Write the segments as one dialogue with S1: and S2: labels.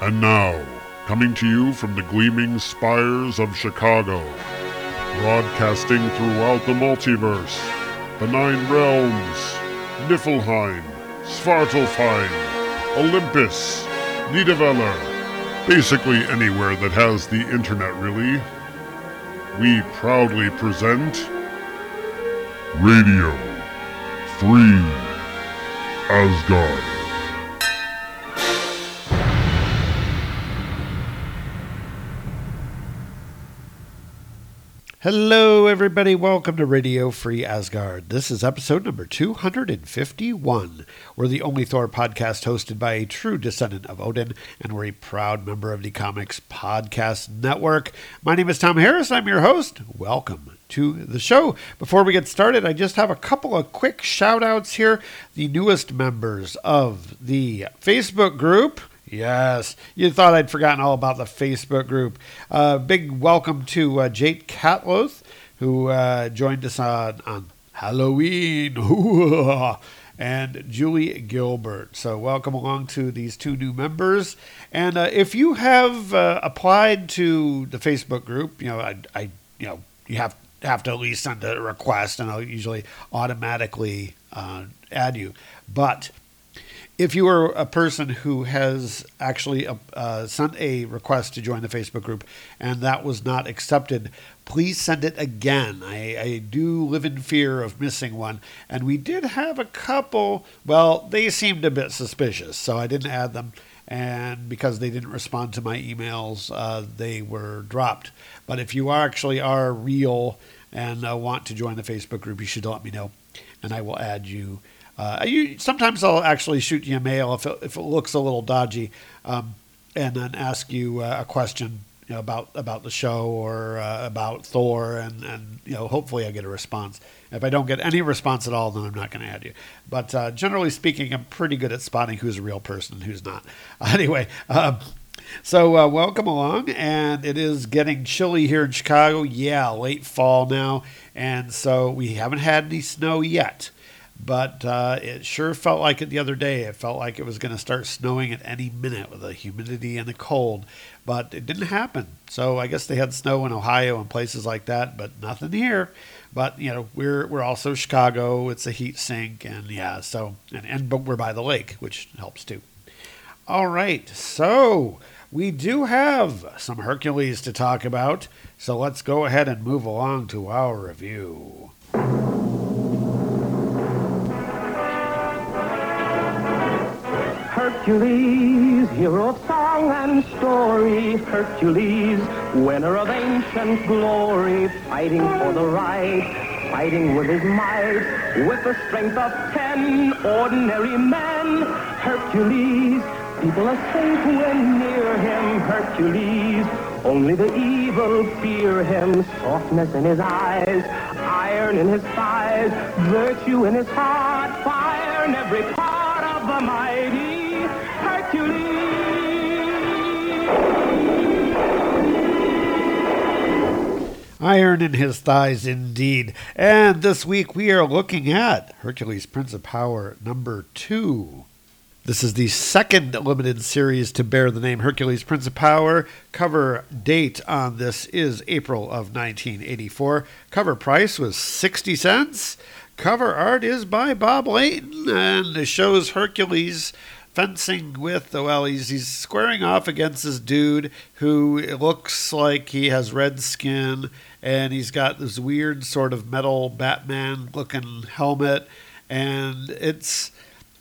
S1: And now, coming to you from the gleaming spires of Chicago, broadcasting throughout the multiverse, the Nine Realms, Niflheim, Svartalfheim, Olympus, Nidavellir, basically anywhere that has the internet, really. We proudly present Radio Free Asgard.
S2: Hello, everybody. Welcome to Radio Free Asgard. This is episode number 251. We're the only Thor podcast hosted by a true descendant of Odin, and we're a proud member of the Comics Podcast Network. My name is Tom Harris. I'm your host. Welcome to the show. Before we get started, I just have a couple of quick shout outs here. The newest members of the Facebook group. Yes, you thought I'd forgotten all about the Facebook group. Uh, big welcome to uh, Jake Catloth, who uh, joined us on, on Halloween, and Julie Gilbert. So, welcome along to these two new members. And uh, if you have uh, applied to the Facebook group, you know, I, I, you know, you have have to at least send a request, and I'll usually automatically uh, add you. But if you are a person who has actually uh, sent a request to join the Facebook group and that was not accepted, please send it again. I, I, do live in fear of missing one. And we did have a couple, well, they seemed a bit suspicious, so I didn't add them. And because they didn't respond to my emails, uh, they were dropped. But if you actually are real and uh, want to join the Facebook group, you should let me know, and I will add you uh, you, sometimes I'll actually shoot you a mail if it, if it looks a little dodgy, um, and then ask you uh, a question you know, about about the show or uh, about Thor, and, and you know hopefully I get a response. If I don't get any response at all, then I'm not going to add you. But uh, generally speaking, I'm pretty good at spotting who's a real person and who's not. Anyway. Um, so, uh, welcome along, and it is getting chilly here in Chicago. Yeah, late fall now, and so we haven't had any snow yet but uh, it sure felt like it the other day. It felt like it was going to start snowing at any minute with the humidity and the cold, but it didn't happen. So I guess they had snow in Ohio and places like that, but nothing here. But you know, we're we're also Chicago. It's a heat sink, and yeah, so and and but we're by the lake, which helps too. All right, so we do have some Hercules to talk about. So let's go ahead and move along to our review.
S3: Hercules, hero of song and story, Hercules, winner of ancient glory, fighting for the right, fighting with his might, with the strength of ten ordinary men. Hercules, people are safe when near him, Hercules. Only the evil fear him, softness in his eyes, iron in his thighs, virtue in his heart, fire in every part of the mighty
S2: Iron in his thighs, indeed. And this week we are looking at Hercules Prince of Power number two. This is the second limited series to bear the name Hercules Prince of Power. Cover date on this is April of 1984. Cover price was 60 cents. Cover art is by Bob Layton and it shows Hercules fencing with, well, he's, he's squaring off against this dude who looks like he has red skin and he's got this weird sort of metal Batman looking helmet. And it's,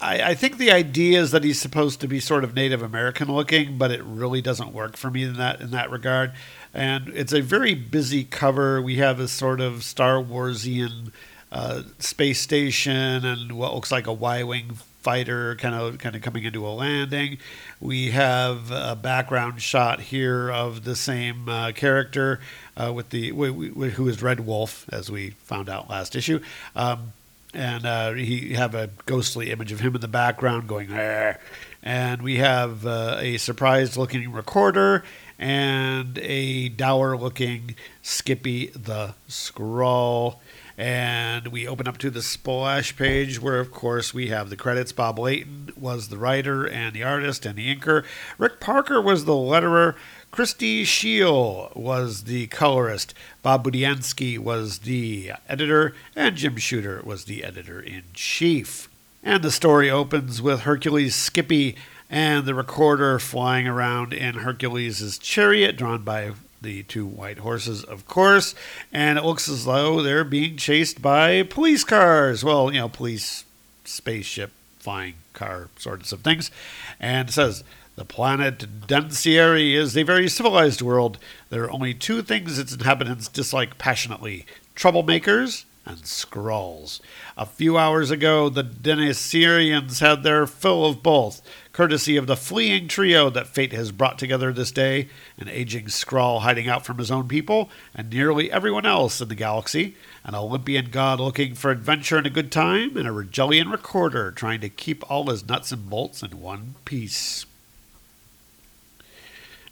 S2: I, I, think the idea is that he's supposed to be sort of Native American looking, but it really doesn't work for me in that in that regard. And it's a very busy cover. We have this sort of Star Warsian uh, space station and what looks like a Y-wing fighter kind of kind of coming into a landing. We have a background shot here of the same uh, character uh, with the w- w- who is Red Wolf, as we found out last issue. Um, and uh, he have a ghostly image of him in the background going Arr! and we have uh, a surprised looking recorder and a dour looking Skyppi the Skrull And we open up to the splash page where, of course, we have the credits. Bob Layton was the writer and the artist and the inker. Rick Parker was the letterer. Christie Scheele was the colorist. Bob Budiansky was the editor. And Jim Shooter was the editor in chief. And the story opens with Hercules Skyppi and the recorder flying around in Hercules' chariot, drawn by the two white horses, of course. And it looks as though they're being chased by police cars. Well, you know, police spaceship flying car sorts of things. And it says, the planet Densieri is a very civilized world. There are only two things its inhabitants dislike passionately troublemakers and Skrulls. A few hours ago, the Denisirians had their fill of both, courtesy of the fleeing trio that fate has brought together this day an aging Skrull hiding out from his own people, and nearly everyone else in the galaxy, an Olympian god looking for adventure and a good time, and a Rigellian recorder trying to keep all his nuts and bolts in one piece.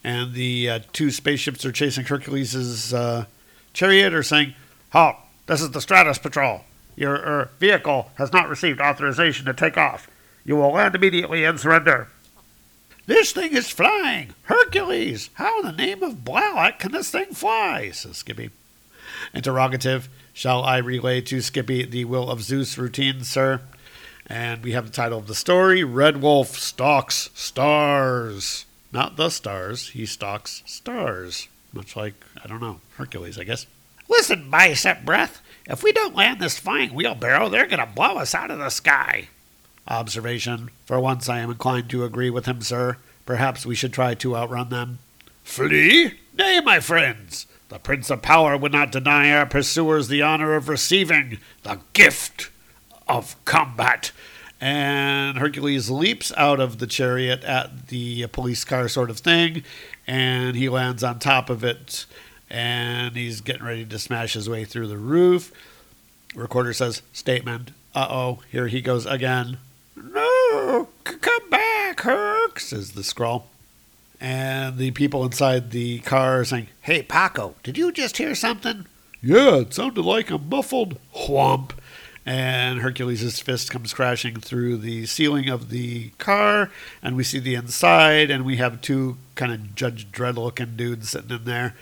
S2: And the uh, two spaceships are chasing Hercules' uh, chariot are saying, Halt! This is the Stratus Patrol. Your er, vehicle has not received authorization to take off. You will land immediately and surrender. This thing is flying! Hercules! How in the name of Blalock can this thing fly? says Skyppi. Interrogative. Shall I relay to Skyppi the will of Zeus routine, sir? And we have the title of the story Red Wolf Stalks Stars. Not the stars, he stalks stars. Much like, I don't know, Hercules, I guess. Listen, bicep breath. If we don't land this flying wheelbarrow, they're going to blow us out of the sky. Observation. For once, I am inclined to agree with him, sir. Perhaps we should try to outrun them. Flee? Nay, my friends. The Prince of Power would not deny our pursuers the honor of receiving the gift of combat. And Hercules leaps out of the chariot at the police car, sort of thing, and he lands on top of it and he's getting ready to smash his way through the roof. Recorder says, Statement. Uh oh, here he goes again. Come back, Herc, says the Skrull. And the people inside the car are saying, Hey, Paco, did you just hear something? Yeah, it sounded like a muffled whomp. And Hercules' fist comes crashing through the ceiling of the car, and we see the inside, and we have two kind of Judge Dredd looking dudes sitting in there.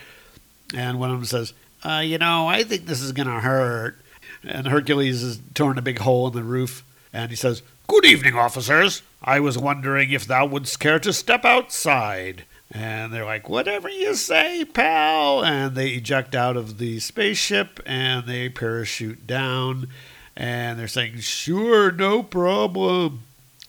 S2: And one of them says, uh, You know, I think this is going to hurt. And Hercules is torn a big hole in the roof. And he says, Good evening, officers. I was wondering if thou wouldst care to step outside. And they're like, Whatever you say, pal. And they eject out of the spaceship and they parachute down. And they're saying, Sure, no problem.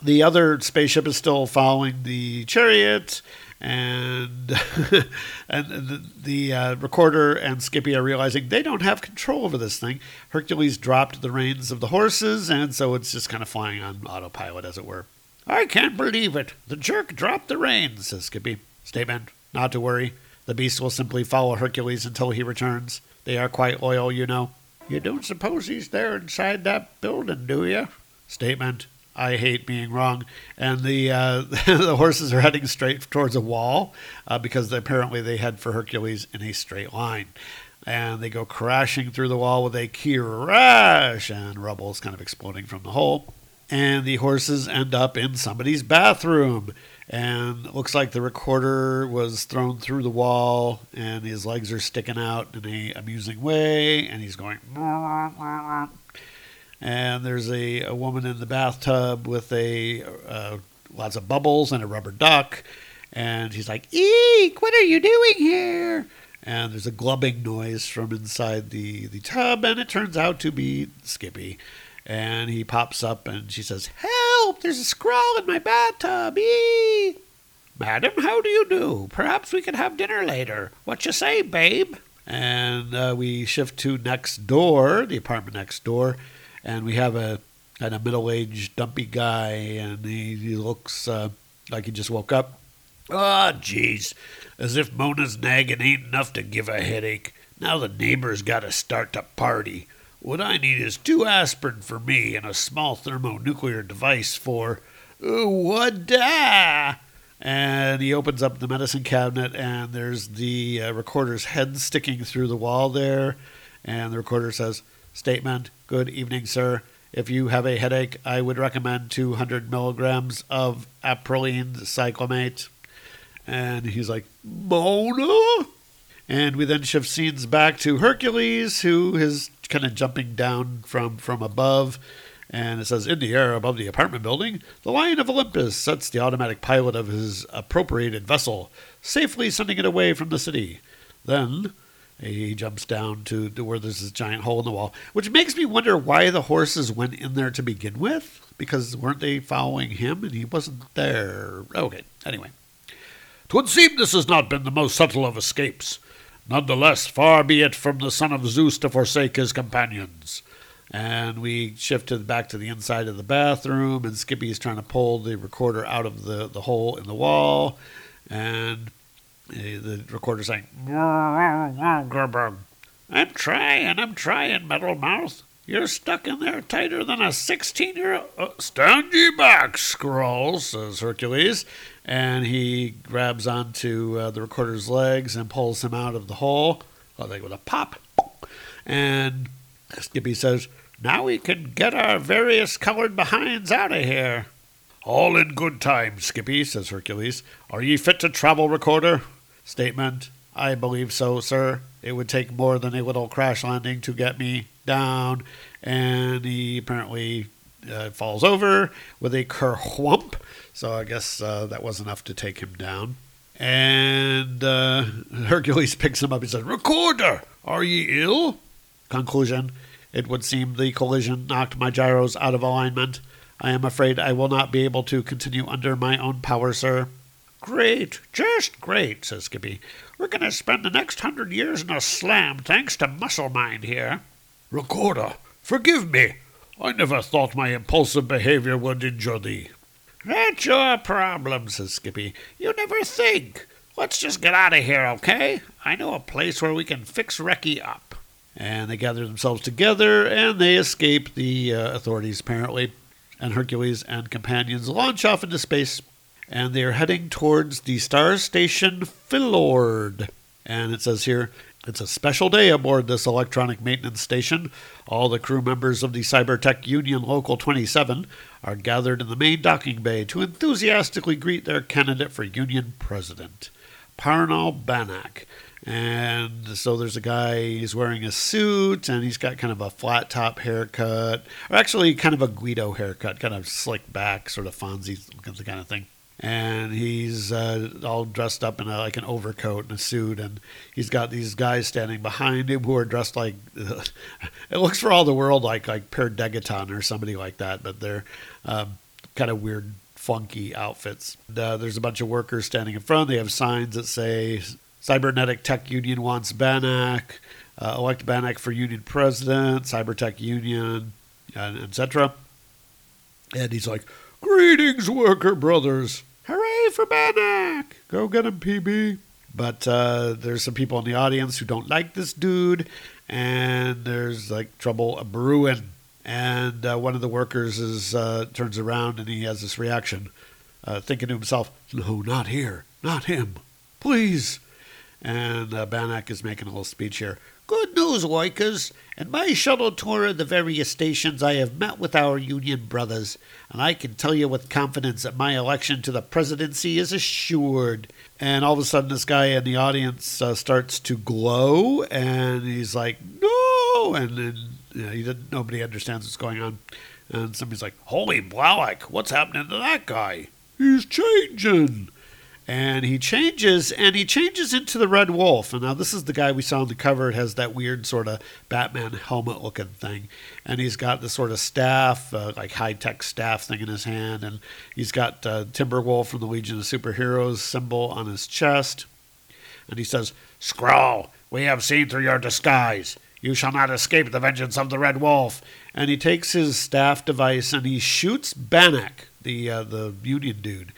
S2: The other spaceship is still following the chariot and and the, the uh, recorder and Skyppi are realizing they don't have control over this thing. Hercules dropped the reins of the horses, and so it's just kind of flying on autopilot, as it were. I can't believe it. The jerk dropped the reins, says Skyppi. Statement. Not to worry. The beast will simply follow Hercules until he returns. They are quite loyal, you know. You don't suppose he's there inside that building, do you? Statement. I hate being wrong. And the uh, the horses are heading straight towards a wall uh, because apparently they head for Hercules in a straight line. And they go crashing through the wall with a crash, and rubble is kind of exploding from the hole. And the horses end up in somebody's bathroom. And it looks like the recorder was thrown through the wall, and his legs are sticking out in a amusing way, and he's going and there's a, a woman in the bathtub with a uh, lots of bubbles and a rubber duck, and she's like, "Eek! What are you doing here?" And there's a glubbing noise from inside the the tub, and it turns out to be Skyppi. And he pops up, and she says, "Help! There's a Skrull in my bathtub!" Eek!" Madam, how do you do? Perhaps we could have dinner later. What you say, babe? And uh, we shift to next door, the apartment next door, and we have a kind of middle-aged dumpy guy, and he, he looks uh, like he just woke up. Ah, oh, jeez, as if Mona's nagging ain't enough to give a headache. Now the neighbors got to start to party. What I need is two aspirin for me and a small thermonuclear device for what da? And he opens up the medicine cabinet, and there's the uh, recorder's head sticking through the wall there. And the recorder says, Statement Good evening, sir. If you have a headache, I would recommend 200 milligrams of apriline cyclamate. And he's like, Mona? And we then shift scenes back to Hercules, who is kind of jumping down from, from above. And it says, In the air above the apartment building, the Lion of Olympus sets the automatic pilot of his appropriated vessel, safely sending it away from the city. Then he jumps down to, to where there's this giant hole in the wall, which makes me wonder why the horses went in there to begin with. Because weren't they following him and he wasn't there? Okay, anyway.
S1: Twould seem this has not been the most subtle of escapes. Nonetheless, far be it from the son of Zeus to forsake his companions.
S2: And we shifted back to the inside of the bathroom, and Skyppi's trying to pull the recorder out of the, the hole in the wall. And the recorder's saying, I'm trying, I'm trying, Metal Mouth. You're stuck in there tighter than a 16 year old. Uh,
S1: stand ye back, Skrull,
S2: says Hercules. And he grabs onto uh, the recorder's legs and pulls him out of the hole, like with a pop. And Skyppi says, Now we can get our various colored behinds out of here.
S1: All in good time, Skyppi, says Hercules. Are ye fit to travel, recorder?
S2: Statement I believe so, sir. It would take more than a little crash landing to get me down. And he apparently uh, falls over with a kerwhump. So I guess uh, that was enough to take him down. And uh, Hercules picks him up. He says, Recorder, are ye ill? Conclusion It would seem the collision knocked my gyros out of alignment. I am afraid I will not be able to continue under my own power, sir.
S1: Great, just great, says Skyppi. We're going to spend the next hundred years in a slam thanks to Muscle Mind here. Recorder, forgive me. I never thought my impulsive behavior would injure thee.
S3: That's your problem, says Skyppi. You never think. Let's just get out of here, okay? I know a place where we can fix Reki up.
S2: And they gather themselves together and they escape the uh, authorities, apparently. And Hercules and companions launch off into space and they're heading towards the star station Philord. And it says here, it's a special day aboard this electronic maintenance station. All the crew members of the Cybertech Union Local 27 are gathered in the main docking bay to enthusiastically greet their candidate for Union President, Parnal Banak. And so there's a guy, he's wearing a suit and he's got kind of a flat top haircut, or actually kind of a Guido haircut, kind of slick back, sort of Fonzie kind of thing and he's uh, all dressed up in a, like an overcoat and a suit, and he's got these guys standing behind him who are dressed like uh, it looks for all the world like like Per Degaton or somebody like that, but they're um, kind of weird, funky outfits. And, uh, there's a bunch of workers standing in front. They have signs that say "Cybernetic Tech Union wants Banach." uh, "Elect Banach for Union President," "Cybertech Union," etc. And he's like, "Greetings, worker brothers." For Banak! Go get him, PB. But uh, there's some people in the audience who don't like this dude, and there's like trouble brewing. And uh, one of the workers is uh, turns around and he has this reaction, uh, thinking to himself, "No, not here, not him, please." And uh, is making a little speech here. Good news, Loikers. In my shuttle tour of the various stations, I have met with our Union brothers, and I can tell you with confidence that my election to the presidency is assured. And all of a sudden, this guy in the audience uh, starts to glow, and he's like, "No!" And then you know, he nobody understands what's going on. And somebody's like, "Holy Blalock, what's happening to that guy? He's changing." And he changes and he changes into the red wolf. And now this is the guy we saw on the cover. It has that weird sort of batman helmet looking thing. And he's got this sort of staff uh, like high-tech staff thing in his hand. And he's got uh, timberwolf from the legion of superheroes symbol on his chest. And he says Skrull we have seen through your disguise. You shall not escape the vengeance of the red wolf. And he takes his staff device and he shoots banak the uh, the union dude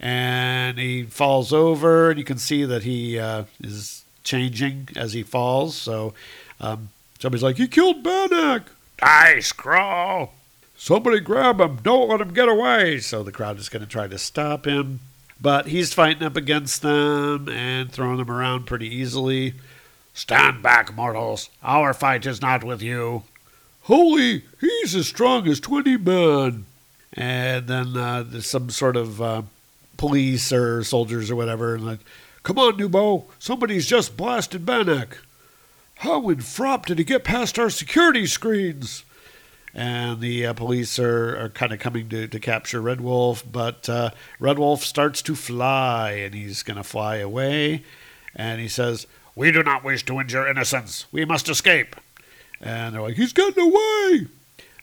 S2: and he falls over, and you can see that he uh, is changing as he falls. So um, somebody's like, "He killed Banak!"
S1: Die, Skrull!
S2: Somebody grab him! Don't let him get away! So the crowd is going to try to stop him, but he's fighting up against them and throwing them around pretty easily.
S1: Stand back, mortals! Our fight is not with you. Holy, he's as strong as 20 men.
S2: And then uh, there's some sort of uh, police or soldiers or whatever, and like,
S1: Come on, Nubo, somebody's just blasted Bannock. How in frop did he get past our security screens?
S2: and the uh, police are, are kind of coming to, to capture Red Wolf, but uh, Red Wolf starts to fly, and he's going to fly away, and he says,
S1: We do not wish to injure innocents. We must escape.
S2: And they're like, He's getting away!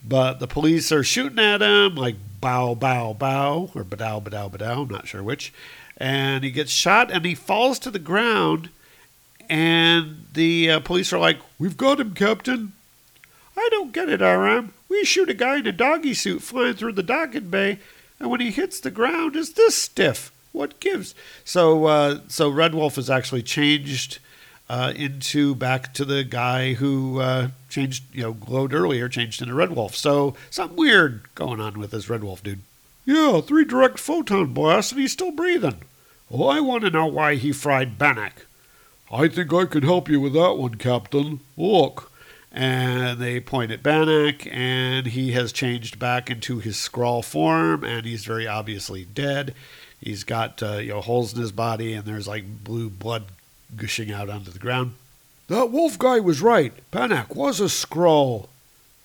S2: But the police are shooting at him, like bow, bow, bow, or badow, badow, badow, I'm not sure which. And he gets shot, and he falls to the ground, and the uh, police are like,
S1: We've got him, Captain.
S2: I don't get it, RM. We shoot a guy in a doggy suit flying through the docking bay, and when he hits the ground, is this stiff? What gives? So, uh, so Red Wolf has actually changed uh, into back to the guy who uh, changed, you know, glowed earlier, changed into Red Wolf. So something weird going on with this Red Wolf dude.
S1: Yeah, three direct photon blasts, and he's still breathing. Well, I want to know why he fried Bannock. I think I can help you with that one, Captain. Look
S2: and they point at Bannock, and he has changed back into his Skrull form, and he's very obviously dead. He's got uh, you know holes in his body, and there's like blue blood gushing out onto the ground.
S1: That wolf guy was right. Bannock was a Skrull.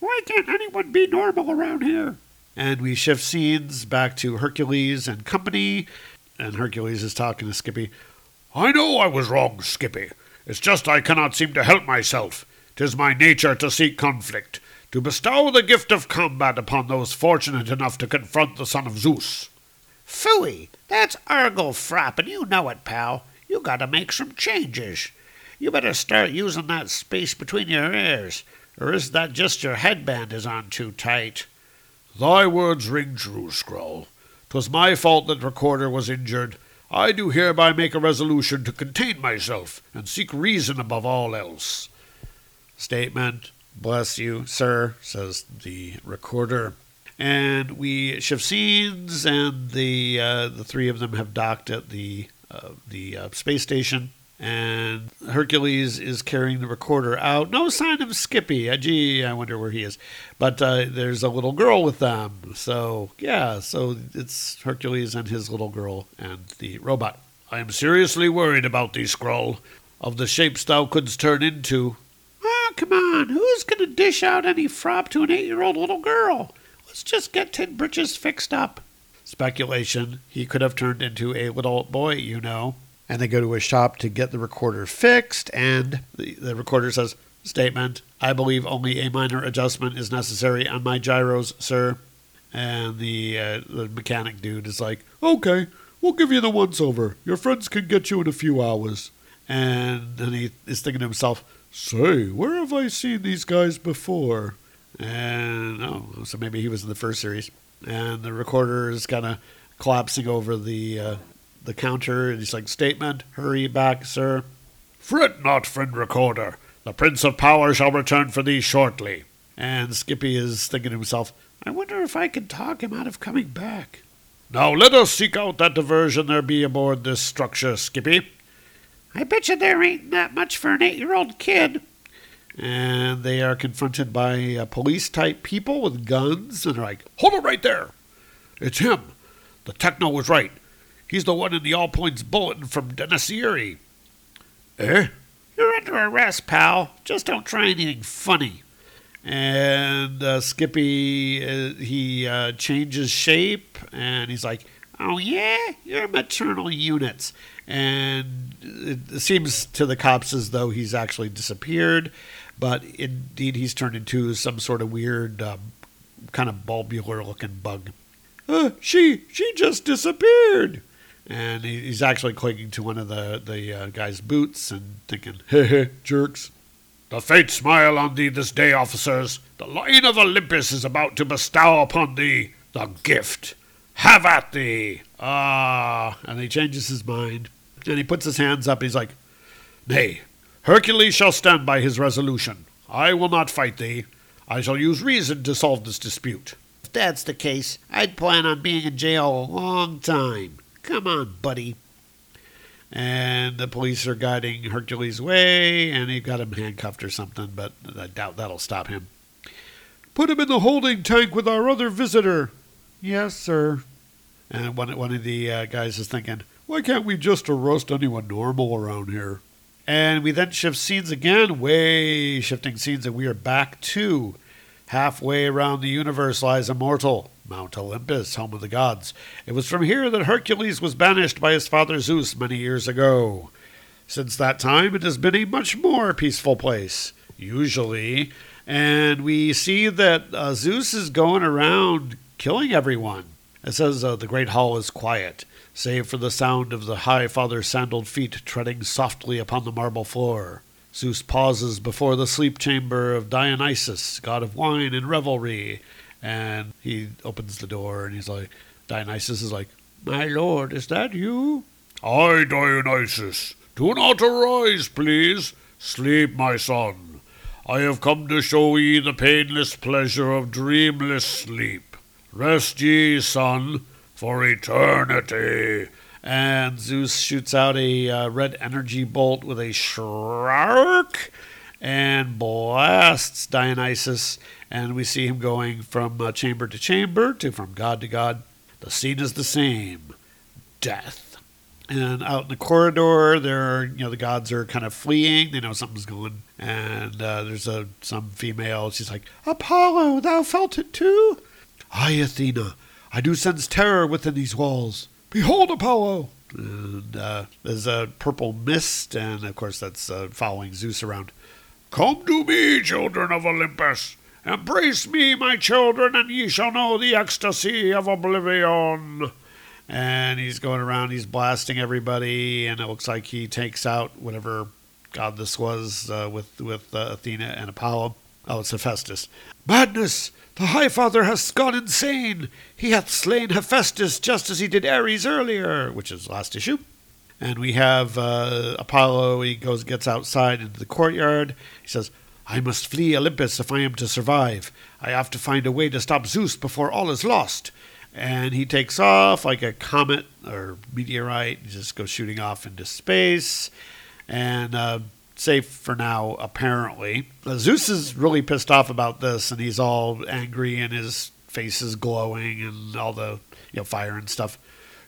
S3: Why can't anyone be normal around here?
S2: And we shift scenes back to Hercules and company, and Hercules is talking to Skyppi.
S1: I know I was wrong, Skyppi. It's just I cannot seem to help myself. 'Tis my nature to seek conflict, to bestow the gift of combat upon those fortunate enough to confront the son of Zeus.
S4: Phooey, that's Argle Frop, and you know it, pal. You gotta make some changes. You better start using that space between your ears, or is that just your headband is on too tight?
S1: Thy words ring true, Skrull. 'Twas my fault that Recorder was injured. I do hereby make a resolution to contain myself and seek reason above all else
S2: statement. Bless you, sir, says the recorder. And we shift scenes, and the uh, the three of them have docked at the uh, the uh, space station. And Hercules is carrying the recorder out. No sign of Skyppi. Uh, gee, I wonder where he is. But uh, there's a little girl with them. So yeah, so it's Hercules and his little girl and the robot.
S1: I am seriously worried about thee, Skrull. Of the shapes thou couldst turn into, Ah,
S4: come on, who's going to dish out any frop to an eight year old little girl? Let's just get Tin Britches fixed up.
S2: Speculation. He could have turned into a little boy, you know. And they go to a shop to get the recorder fixed, and the, the recorder says, Statement I believe only a minor adjustment is necessary on my gyros, sir. And the, uh, the mechanic dude is like,
S1: Okay, we'll give you the once over. Your friends can get you in a few hours.
S2: And then he is thinking to himself,
S1: Say, where have I seen these guys before?
S2: And oh, so maybe he was in the first series. And the recorder is kind of collapsing over the uh, the counter, and he's like, "Statement, hurry back, sir."
S1: Fret not, friend recorder. The Prince of Power shall return for thee shortly.
S2: And Skyppi is thinking to himself, "I wonder if I can talk him out of coming back."
S1: Now let us seek out that diversion there be aboard this structure, Skyppi.
S4: I bet you there ain't that much for an eight year old kid.
S2: And they are confronted by uh, police type people with guns, and they're like,
S1: Hold it right there! It's him! The techno was right. He's the one in the All Points bulletin from Denisieri.
S4: Eh? You're under arrest, pal. Just don't try anything funny.
S2: And uh, Skyppi, uh, he uh, changes shape, and he's like,
S4: Oh, yeah? You're maternal units
S2: and it seems to the cops as though he's actually disappeared, but indeed he's turned into some sort of weird, um, kind of bulbular looking bug.
S1: Uh, she she just disappeared.
S2: And he's actually clinging to one of the the uh, guy's boots and thinking, "Heh heh, jerks."
S1: The fates smile on thee this day, officers. The Lion of Olympus is about to bestow upon thee the gift. Have at thee!
S2: Ah, and he changes his mind. And he puts his hands up. He's like,
S1: Nay, Hercules shall stand by his resolution. I will not fight thee. I shall use reason to solve this dispute.
S4: If that's the case, I'd plan on being in jail a long time. Come on, buddy.
S2: And the police are guiding Hercules away, and they've got him handcuffed or something, but I doubt that'll stop him. Put him in the holding tank with our other visitor. Yes, sir. And one, one of the uh, guys is thinking, why can't we just arrest anyone normal around here? And we then shift scenes again, way shifting scenes, and we are back to halfway around the universe lies immortal Mount Olympus, home of the gods. It was from here that Hercules was banished by his father Zeus many years ago. Since that time, it has been a much more peaceful place, usually, and we see that uh, Zeus is going around killing everyone. It says uh, the great hall is quiet, save for the sound of the High Father's sandaled feet treading softly upon the marble floor. Zeus pauses before the sleep chamber of Dionysus, god of wine and revelry, and he opens the door and he's like, Dionysus is like, My lord, is that you?
S1: I, Dionysus. Do not arise, please. Sleep, my son. I have come to show ye the painless pleasure of dreamless sleep. Rest ye, son, for eternity.
S2: And Zeus shoots out a uh, red energy bolt with a shark and blasts Dionysus. And we see him going from uh, chamber to chamber to from god to god. The scene is the same death. And out in the corridor, there, you know, the gods are kind of fleeing. They know something's going. And uh, there's a some female. She's like, "Apollo, thou felt it too." Aye, Athena, I do sense terror within these walls. Behold, Apollo! And uh, there's a purple mist, and of course that's uh, following Zeus around.
S1: Come to me, children of Olympus. Embrace me, my children, and ye shall know the ecstasy of oblivion.
S2: And he's going around, he's blasting everybody, and it looks like he takes out whatever god this was uh, with with uh, Athena and Apollo. Oh, it's Hephaestus. Madness! The High Father has gone insane. He hath slain Hephaestus just as he did Ares earlier, which is last issue. And we have uh, Apollo. He goes, gets outside into the courtyard. He says, "I must flee Olympus if I am to survive. I have to find a way to stop Zeus before all is lost." And he takes off like a comet or meteorite. He just goes shooting off into space. And uh, safe for now, apparently. Uh, Zeus is really pissed off about this, and he's all angry, and his face is glowing, and all the you know fire and stuff.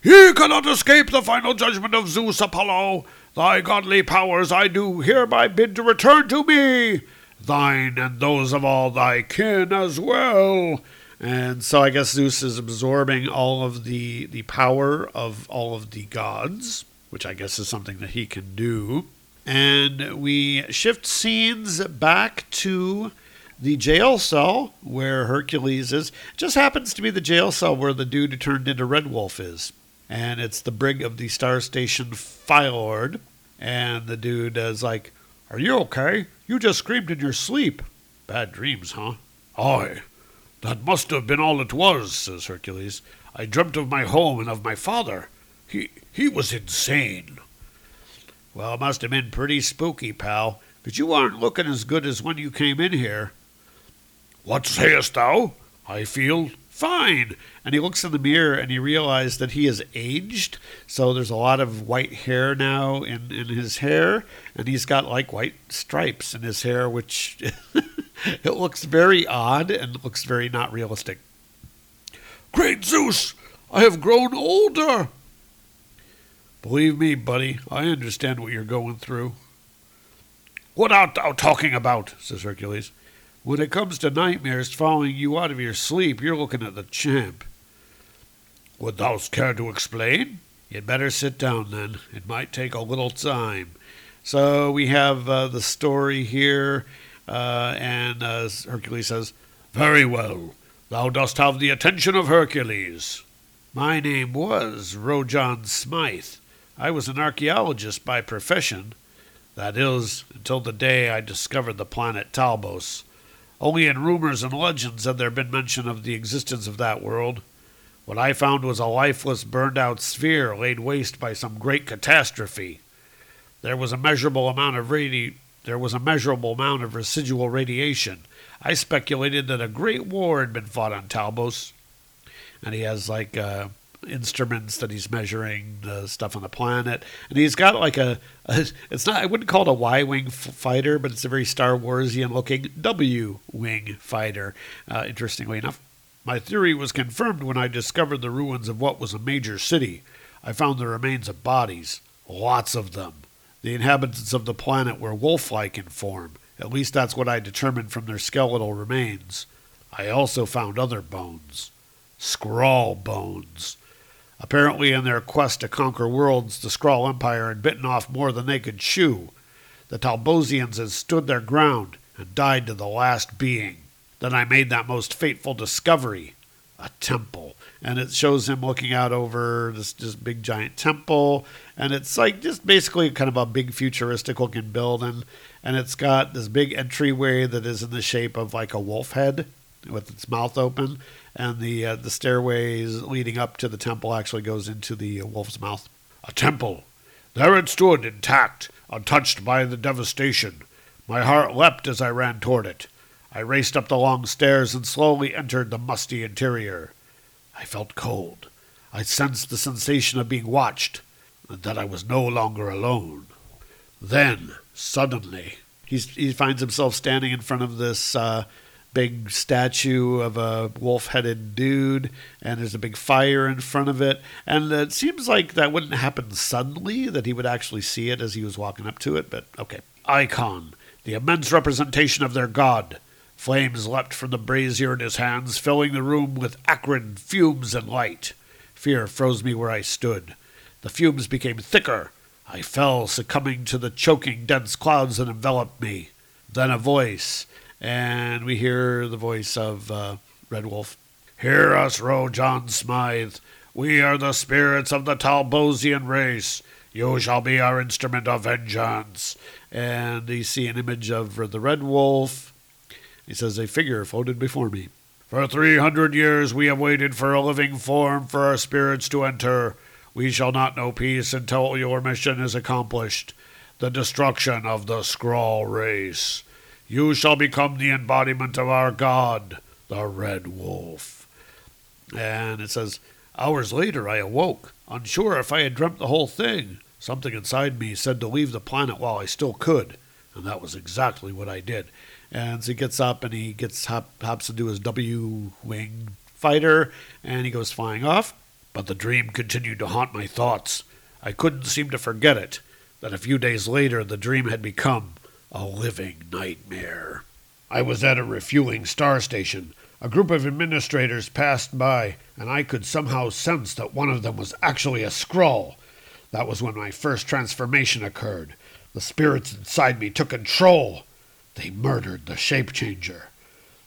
S1: He cannot escape the final judgment of Zeus, Apollo. Thy godly powers I do hereby bid to return to me, thine and those of all thy kin as well.
S2: And so I guess Zeus is absorbing all of the, the power of all of the gods, which I guess is something that he can do. And we shift scenes back to the jail cell where Hercules is. Just happens to be the jail cell where the dude who turned into Red Wolf is. And it's the brig of the Star Station Phylord. And the dude is like, Are you okay? You just screamed in your sleep. Bad dreams, huh?
S1: Aye. That must have been all it was, says Hercules. I dreamt of my home and of my father. He he was insane.
S4: Well, it must have been pretty spooky, pal, but you aren't looking as good as when you came in here.
S1: What sayest thou? I feel
S2: fine. And he looks in the mirror and he realizes that he has aged. So there's a lot of white hair now in, in his hair. And he's got like white stripes in his hair, which it looks very odd and looks very not realistic.
S1: Great Zeus! I have grown older!
S2: Believe me, buddy, I understand what you're going through.
S1: What art thou talking about? says Hercules.
S2: When it comes to nightmares following you out of your sleep, you're looking at the champ.
S1: Would thou care to explain?
S2: You'd better sit down then. It might take a little time. So we have uh, the story here, uh, and uh, Hercules says,
S1: Very well. Thou dost have the attention of Hercules.
S2: My name was Rojan Smythe. I was an archaeologist by profession. That is, until the day I discovered the planet Talbos. Only in rumors and legends had there been mention of the existence of that world. What I found was a lifeless, burned out sphere laid waste by some great catastrophe. There was a measurable amount of radi- there was a measurable amount of residual radiation. I speculated that a great war had been fought on Talbos. And he has like uh, instruments that he's measuring the stuff on the planet, and he's got like a, a it's not I wouldn't call it a Y wing f- fighter, but it's a very Star Warsian looking W wing fighter. Uh, interestingly enough, my theory was confirmed when I discovered the ruins of what was a major city. I found the remains of bodies, lots of them. The inhabitants of the planet were wolf-like in form. At least that's what I determined from their skeletal remains. I also found other bones. Skrull bones. Apparently, in their quest to conquer worlds, the Skrull Empire had bitten off more than they could chew. The Talbosians had stood their ground and died to the last being. Then I made that most fateful discovery a temple. And it shows him looking out over this, big giant temple. And it's like just basically kind of a big futuristic looking building. And it's got this big entryway that is in the shape of like a wolf head with its mouth open and the uh, the stairways leading up to the temple actually goes into the wolf's mouth.
S1: A temple. There it stood, intact, untouched by the devastation. My heart leapt as I ran toward it. I raced up the long stairs and slowly entered the musty interior. I felt cold. I sensed the sensation of being watched, and that I was no longer alone. Then, suddenly,
S2: He's, he finds himself standing in front of this uh, big statue of a wolf headed dude, and there's a big fire in front of it. And it seems like that wouldn't happen suddenly, that he would actually see it as he was walking up to it, but okay.
S1: Icon, the immense representation of their god. Flames leapt from the brazier in his hands, filling the room with acrid fumes and light. Fear froze me where I stood. The fumes became thicker. I fell, succumbing to the choking, dense clouds that enveloped me. Then a voice,
S2: and we hear the voice of uh, Red Wolf.
S1: Hear us, Rojan Smythe. We are the spirits of the Talbosian race. You shall be our instrument of vengeance.
S2: And you see an image of the Red Wolf. He says, A figure floated before me.
S1: For three hundred years we have waited for a living form for our spirits to enter. We shall not know peace until your mission is accomplished the destruction of the Skrull race. You shall become the embodiment of our god, the Red Wolf.
S2: And it says, Hours later I awoke, unsure if I had dreamt the whole thing. Something inside me said to leave the planet while I still could, and that was exactly what I did. And so he gets up and he gets hop, hops into his W wing fighter, and he goes flying off.
S1: But the dream continued to haunt my thoughts. I couldn't seem to forget it. That a few days later the dream had become a living nightmare. I was at a refueling star station. A group of administrators passed by, and I could somehow sense that one of them was actually a Skrull. That was when my first transformation occurred. The spirits inside me took control. They murdered the shape changer.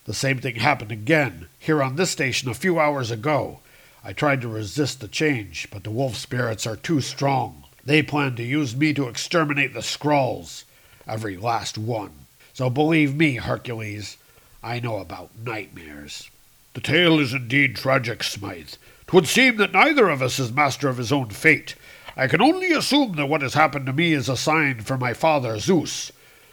S1: The same thing happened again, here on this station a few hours ago. I tried to resist the change, but the wolf spirits are too strong. They plan to use me to exterminate the Skrulls every last one. So believe me, Hercules, I know about nightmares. The tale is indeed tragic, Smythe. Twould seem that neither of us is master of his own fate. I can only assume that what has happened to me is a sign from my father Zeus.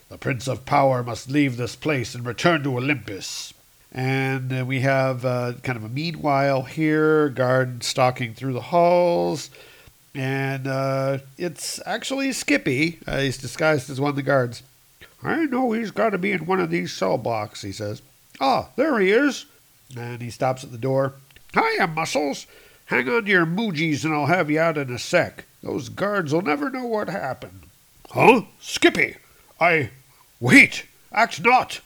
S1: The Prince of Power must leave this place and return to Olympus.
S2: And uh, we have uh, kind of a meanwhile here, guard stalking through the halls. And uh, it's actually Skyppi. Uh, he's disguised as one of the guards.
S1: I know he's got to be in one of these cell blocks, he says. Ah, there he is.
S2: And he stops at the door.
S1: Hiya, Muscles. Hang on to your moogies and I'll have you out in a sec. Those guards will never know what happened. Huh? Skyppi! I. Wait! Act not!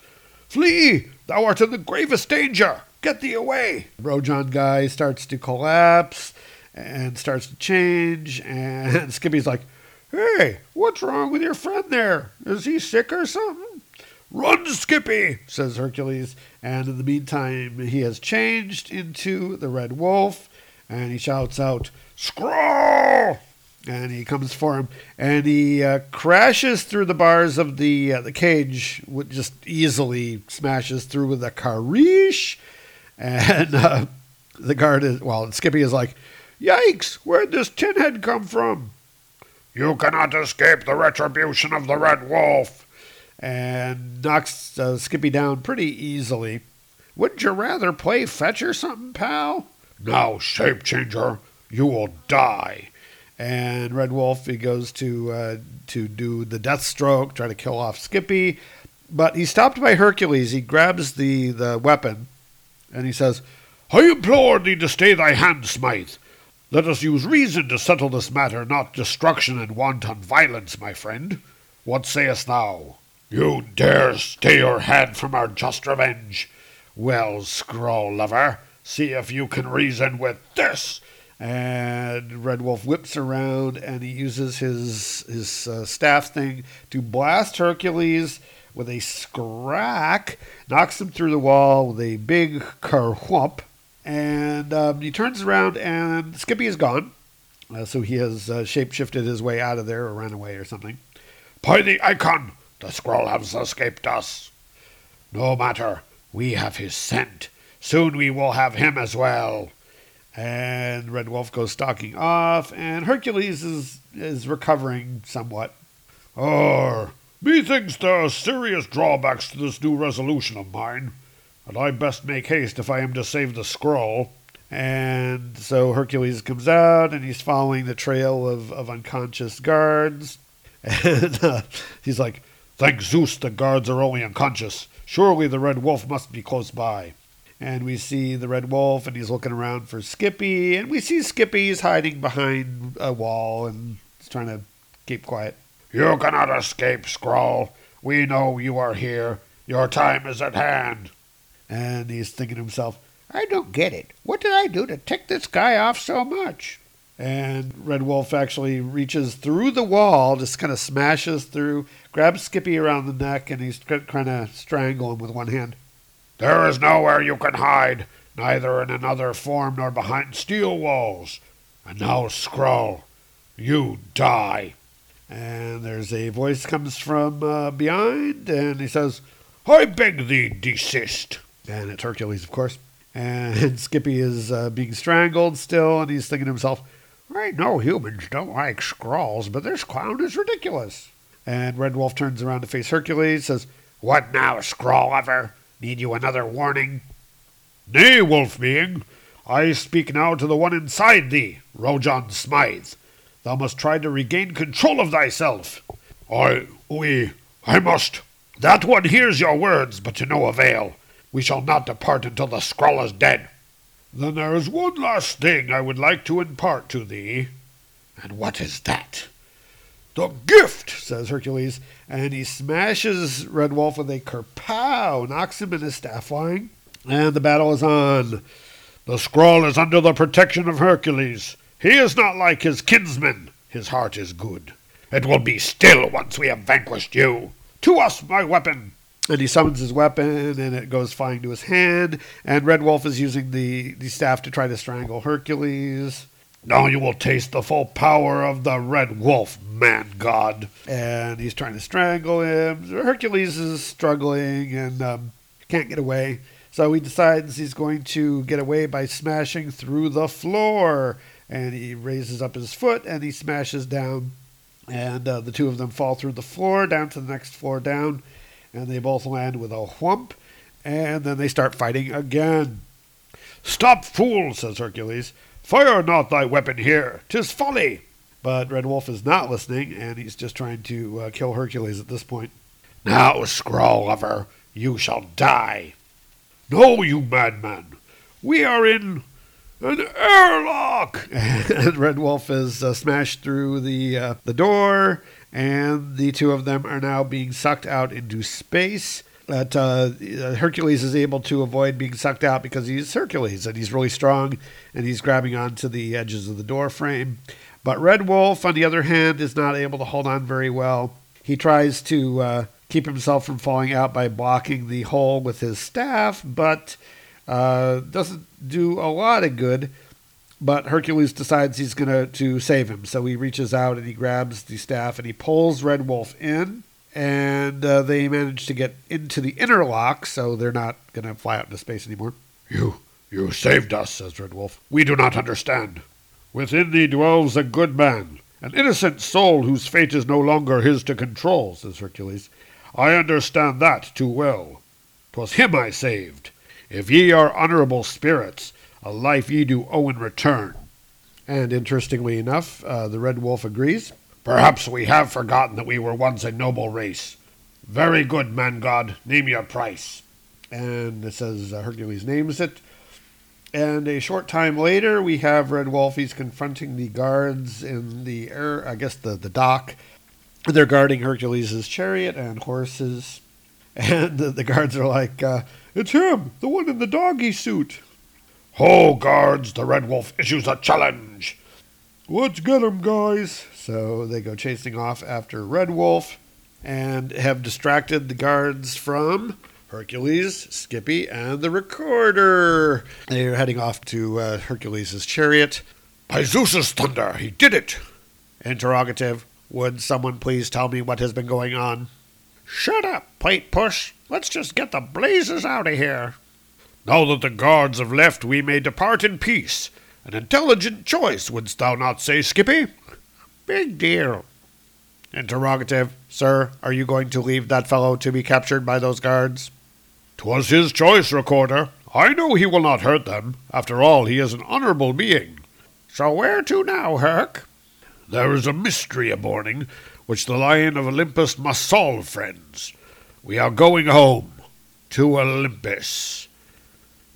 S1: Flee! Thou art in the gravest danger! Get thee away!
S2: Rojan guy starts to collapse and starts to change, and Skyppi's like,
S1: Hey, what's wrong with your friend there? Is he sick or something? Run, Skyppi, says Hercules.
S2: And in the meantime, he has changed into the Red Wolf, and he shouts out, Skrull! And he comes for him, and he uh, crashes through the bars of the uh, the cage, would just easily smashes through with a Karish. And uh, the guard is, well, Skyppi is like, Yikes, where'd this tin head come from?
S1: You cannot escape the retribution of the Red Wolf.
S2: And knocks uh, Skyppi down pretty easily.
S1: Wouldn't you rather play fetch or something, pal?
S5: Now, shape changer,
S2: you will die. And Red Wolf he goes to uh, to do the death stroke, try to kill off Skyppi, but he's stopped by Hercules. He grabs the the weapon, and he says,
S1: I implore thee to stay thy hand, Smythe. Let us use reason to settle this matter, not destruction and wanton violence, my friend. What sayest thou? You dare stay your hand from our just revenge? Well, Skrull lover, see if you can reason with this.
S2: and Red Wolf whips around and he uses his his uh, staff thing to blast Hercules with a scrack, knocks him through the wall with a big kerwhump, and um, he turns around and Skyppi is gone. Uh, so he has uh, shapeshifted his way out of there or ran away or something.
S1: By the icon, the Skrull has escaped us. No matter, we have his scent. Soon we will have him as well.
S2: And Red Wolf goes stalking off, and Hercules is is recovering somewhat.
S1: Or, methinks there are serious drawbacks to this new resolution of mine, and I best make haste if I am to save the Skrull.
S2: And so Hercules comes out, and he's following the trail of, of unconscious guards. And uh, he's like,
S1: Thank Zeus the guards are only unconscious. Surely the Red Wolf must be close by.
S2: and we see the red wolf and he's looking around for Skyppi and we see Skyppi's hiding behind a wall and he's trying to keep quiet
S1: You cannot escape, Skrull. We know you are here. Your time is at hand.
S2: And he's thinking to himself i don't get it what did i do to tick this guy off so much and red wolf actually reaches through the wall just kind of smashes through grabs Skyppi around the neck and he's trying to strangle him with one hand
S1: There is nowhere you can hide, neither in another form nor behind steel walls. And now, Skrull, you die.
S2: and there's a voice comes from uh, behind and he says
S1: I beg thee, desist.
S2: And it's Hercules, of course. And Skyppi is uh, being strangled still, and he's thinking to himself, I know humans don't like Skrulls, but this clown is ridiculous. And Red Wolf turns around to face Hercules, says,
S1: What now, Skrull lover? Need you another warning? Nay, wolf being. I speak now to the one inside thee, Rojan Smythe. Thou must try to regain control of thyself. I, we, I must. That one hears your words, but to no avail. We shall not depart until the Skrull is dead. Then there is one last thing I would like to impart to thee. And what is that? The gift,
S2: says Hercules, and he smashes Red Wolf with a kerpow, knocks him in his staff line, and the battle is on.
S1: The Skrull is under the protection of Hercules. He is not like his kinsmen. His heart is good. It will be still once we have vanquished you. To us, my weapon.
S2: And he summons his weapon, and it goes flying to his hand. And Red Wolf is using the, the staff to try to strangle Hercules.
S1: Now you will taste the full power of the red wolf, man god.
S2: And he's trying to strangle him. Hercules is struggling and um, can't get away. So he decides he's going to get away by smashing through the floor. And he raises up his foot and he smashes down. And uh, the two of them fall through the floor down to the next floor down. And they both land with a whump. And then they start fighting again.
S1: Stop, fool, says Hercules. Fire not thy weapon here. Tis folly.
S2: But Red Wolf is not listening, and he's just trying to uh, kill Hercules at this point.
S1: Now, Skrull lover, you shall die. No, you madman. We are in an airlock.
S2: and Red Wolf is uh, smashed through the uh, the door, and the two of them are now being sucked out into space. That uh, Hercules is able to avoid being sucked out because he's Hercules and he's really strong, and he's grabbing onto the edges of the door frame. But Red Wolf, on the other hand, is not able to hold on very well. He tries to uh, keep himself from falling out by blocking the hole with his staff, but uh, doesn't do a lot of good. But Hercules decides he's going to to save him, so he reaches out and he grabs the staff and he pulls Red Wolf in, and uh, they manage to get into the inner lock, so they're not going to fly out into space anymore.
S1: You, you saved us, says Red Wolf. We do not understand. Within thee dwells a good man, an innocent soul whose fate is no longer his to control, says Hercules. I understand that too well. 'Twas him I saved. If ye are honorable spirits, a life ye do owe in return.
S2: And interestingly enough, uh, the Red Wolf agrees. Perhaps we have forgotten that we were once a noble race. Very good, man god. Name your price. And it says uh, Hercules names it. And a short time later, we have Red Wolf. He's confronting the guards in the air, I guess the, the dock. They're guarding Hercules' chariot and horses. And the, the guards are like, uh, It's him, the one in the doggy suit.
S1: Ho, guards, the Red Wolf issues a challenge.
S2: Let's get him, guys. So they go chasing off after Red Wolf and have distracted the guards from Hercules, Skyppi, and the recorder. They're heading off to uh, Hercules' chariot.
S1: By Zeus's thunder, he did it.
S2: Interrogative. Would someone please tell me what has been going on?
S4: Shut up, plate push. Let's just get the blazes out of here.
S1: Now that the guards have left, we may depart in peace. An intelligent choice, wouldst thou not say, Skyppi?
S4: Big deal.
S2: Interrogative. Sir, are you going to leave that fellow to be captured by those guards?
S1: 'Twas his choice, Recorder. I know he will not hurt them. After all, he is an honorable being.
S4: So where to now, Herc?
S1: There is a mystery aboarding, which the Lion of Olympus must solve, friends. We are going home to Olympus.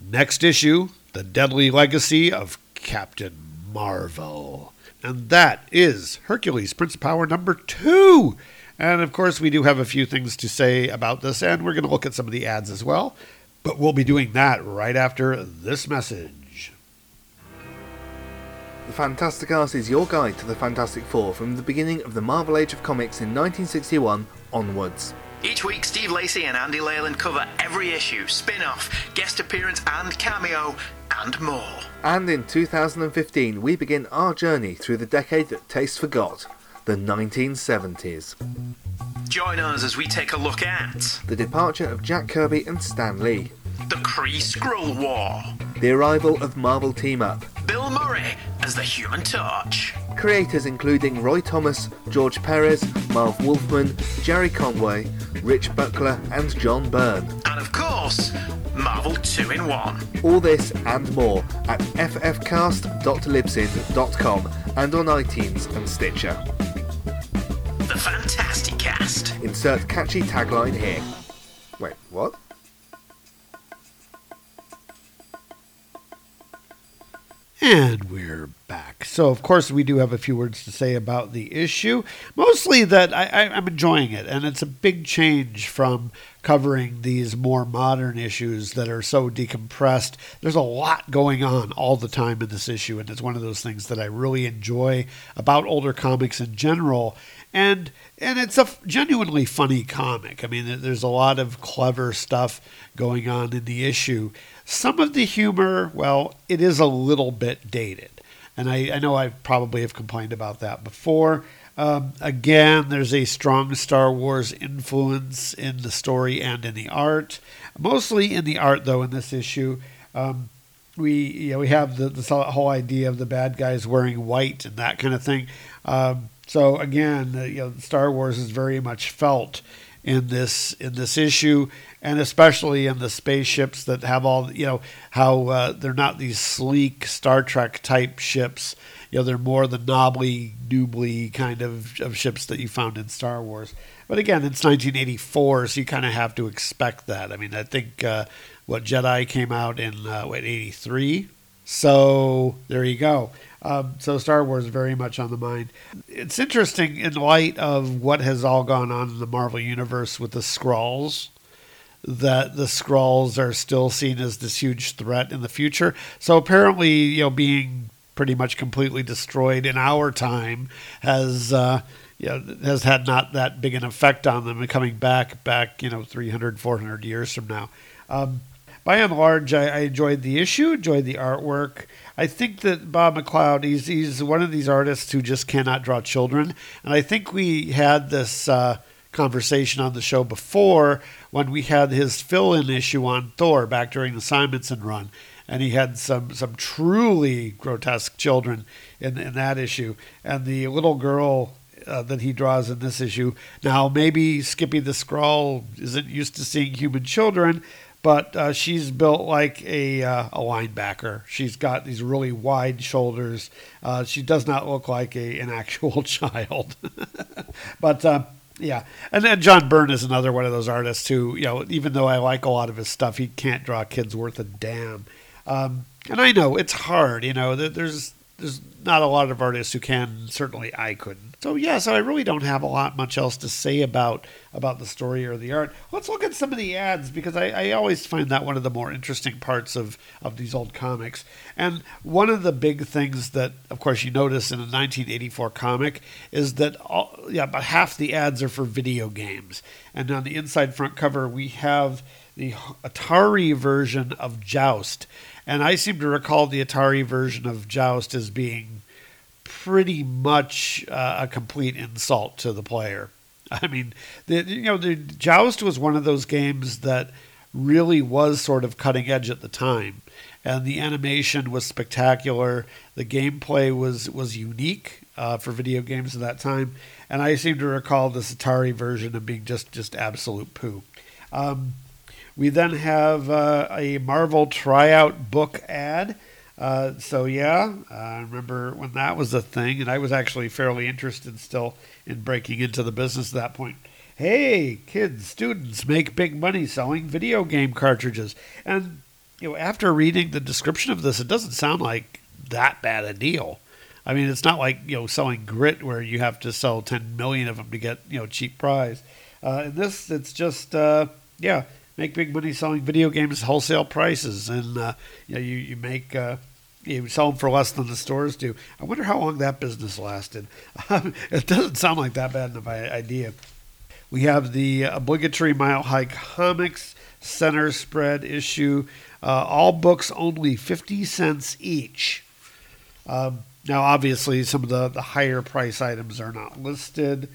S2: Next issue The Deadly Legacy of Captain Marvel. And that is Hercules Prince Power number two. And of course, we do have a few things to say about this, and we're going to look at some of the ads as well. But we'll be doing that right after this message.
S5: The Fantastic Art is your guide to the Fantastic Four from the beginning of the Marvel Age of Comics in 1961 onwards.
S6: Each week, Steve Lacey and Andy Leyland cover every issue, spin off, guest appearance, and cameo, and more.
S5: And in 2015, we begin our journey through the decade that taste forgot the 1970s.
S6: Join us as we take a look at
S5: The departure of Jack Kirby and Stan Lee,
S6: the Kree Skrull War,
S5: the arrival of Marvel Team Up,
S6: Bill Murray as the Human Torch,
S5: creators including Roy Thomas, George Perez, Marv Wolfman, Gerry Conway, Rich Buckler, and John Byrne.
S6: and of course, Marvel 2 in 1.
S5: All this and more at ffcast.libsyn.com and on iTunes and Stitcher.
S6: The Fantastic Cast.
S5: Insert catchy tagline here. Wait, what?
S2: And we're back. So, of course, we do have a few words to say about the issue. Mostly that I, I'm enjoying it, and it's a big change from covering these more modern issues that are so decompressed. There's a lot going on all the time in this issue, and it's one of those things that I really enjoy about older comics in general. And and it's a genuinely funny comic. I mean, there's a lot of clever stuff going on in the issue. Some of the humor, well, it is a little bit dated. And I, I know I probably have complained about that before. Um, again, there's a strong Star Wars influence in the story and in the art. Mostly in the art, though, in this issue. Um, we you know, we have the, the whole idea of the bad guys wearing white and that kind of thing. Um, so again, uh, you know, Star Wars is very much felt in this in this issue, and especially in the spaceships that have all you know how uh, they're not these sleek Star Trek type ships. You know, they're more the knobbly, noobly kind of, of ships that you found in Star Wars. But again, it's 1984, so you kind of have to expect that. I mean, I think uh, what Jedi came out in uh, what 83. So there you go. Um, so Star Wars is very much on the mind. It's interesting in light of what has all gone on in the Marvel universe with the Skrulls that the Skrulls are still seen as this huge threat in the future. So apparently, you know, being pretty much completely destroyed in our time has uh, you know, has had not that big an effect on them and coming back back you know 300 400 years from now um, by and large I, I enjoyed the issue enjoyed the artwork i think that bob mcleod he's, he's one of these artists who just cannot draw children and i think we had this uh, conversation on the show before when we had his fill-in issue on thor back during the simonson run and he had some some truly grotesque children in in that issue. And the little girl uh, that he draws in this issue. Now maybe Skyppi the Skrull isn't used to seeing human children, but uh, she's built like a uh, a linebacker. She's got these really wide shoulders. Uh, she does not look like a an actual child, but. Uh, yeah, and then John Byrne is another one of those artists who, you know, even though I like a lot of his stuff, he can't draw kids worth a damn. Um, and I know it's hard, you know. There's there's not a lot of artists who can. Certainly, I couldn't. So yeah, so I really don't have a lot much else to say about about the story or the art. Let's look at some of the ads because I, I always find that one of the more interesting parts of of these old comics. And one of the big things that, of course, you notice in a 1984 comic is that all, yeah, about half the ads are for video games. And on the inside front cover, we have the Atari version of Joust. And I seem to recall the Atari version of Joust as being pretty much uh, a complete insult to the player. I mean, the, you know, the Joust was one of those games that really was sort of cutting edge at the time, and the animation was spectacular. The gameplay was was unique uh, for video games at that time, and I seem to recall this Atari version of being just just absolute poo. Um, we then have uh, a Marvel tryout book ad uh, so yeah, I remember when that was a thing, and I was actually fairly interested still in breaking into the business at that point. Hey, kids, students make big money selling video game cartridges, and you know, after reading the description of this, it doesn't sound like that bad a deal. I mean, it's not like you know selling grit where you have to sell 10 million of them to get you know cheap price. Uh, this, it's just uh, yeah, make big money selling video games wholesale prices, and uh, you know you you make uh, you sell them for less than the stores do. I wonder how long that business lasted. it doesn't sound like that bad of an idea. We have the obligatory Mile High Comics center spread issue. Uh, all books only 50 cents each. Um, now, obviously, some of the, the higher price items are not listed.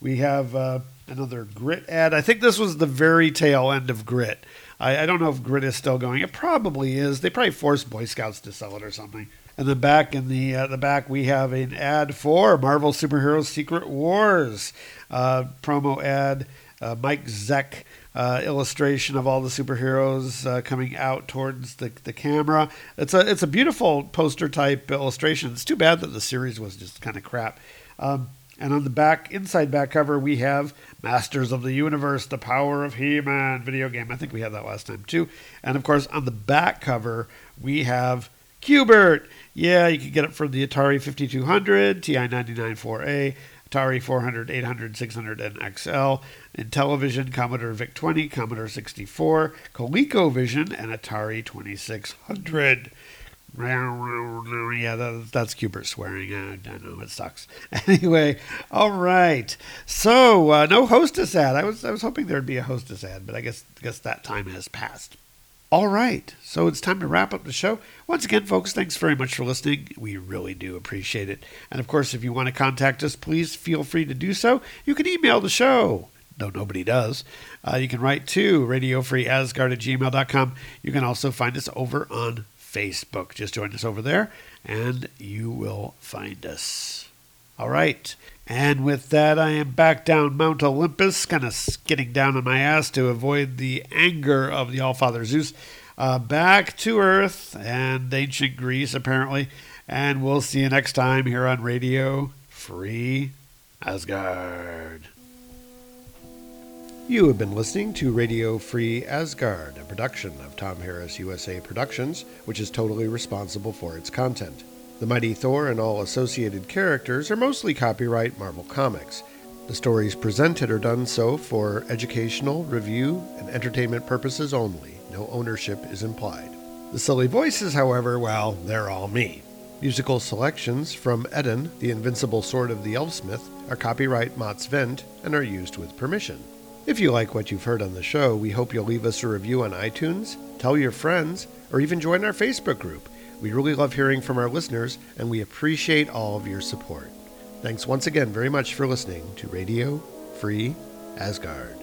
S2: We have uh, another Grit ad. I think this was the very tail end of Grit. I, I don't know if Grit is still going. It probably is. They probably forced Boy Scouts to sell it or something. And then back in the uh, the back, we have an ad for Marvel Superheroes Secret Wars uh, promo ad. Uh, Mike Zeck uh, illustration of all the superheroes uh, coming out towards the, the camera. It's a it's a beautiful poster type illustration. It's too bad that the series was just kind of crap. Um, and on the back, inside back cover, we have Masters of the Universe, The Power of He Man video game. I think we had that last time too. And of course, on the back cover, we have Q*bert. Yeah, you can get it for the Atari 5200, TI 994A, Atari 400, 800, 600, and XL. Intellivision, Commodore VIC 20, Commodore 64, ColecoVision, and Atari 2600. Yeah, that, that's Q*bert swearing. I, I know it sucks. Anyway, all right. So uh, no hostess ad. I was I was hoping there'd be a hostess ad, but I guess guess that time has passed. All right, so it's time to wrap up the show. Once again, folks, thanks very much for listening. We really do appreciate it. And of course, if you want to contact us, please feel free to do so. You can email the show, though nobody does. Uh, you can write to radiofreeasgard at gmail.com. You can also find us over on Facebook. Just join us over there and you will find us. All right. And with that, I am back down Mount Olympus, kind of getting down on my ass to avoid the anger of the All Father Zeus. Uh, back to Earth and ancient Greece, apparently. And we'll see you next time here on Radio Free Asgard. You have been listening to Radio Free Asgard, a production of Tom Harris USA Productions, which is totally responsible for its content. The Mighty Thor and all associated characters are mostly copyright Marvel Comics. The stories presented are done so for educational, review, and entertainment purposes only. No ownership is implied. The silly voices, however, well, they're all me. Musical selections from Eden, the Invincible Sword of the Elfsmith, are copyright Mott's Vent and are used with permission. If you like what you've heard on the show, we hope you'll leave us a review on iTunes, tell your friends, or even join our Facebook group. We really love hearing from our listeners, and we appreciate all of your support. Thanks once again very much for listening to Radio Free Asgard.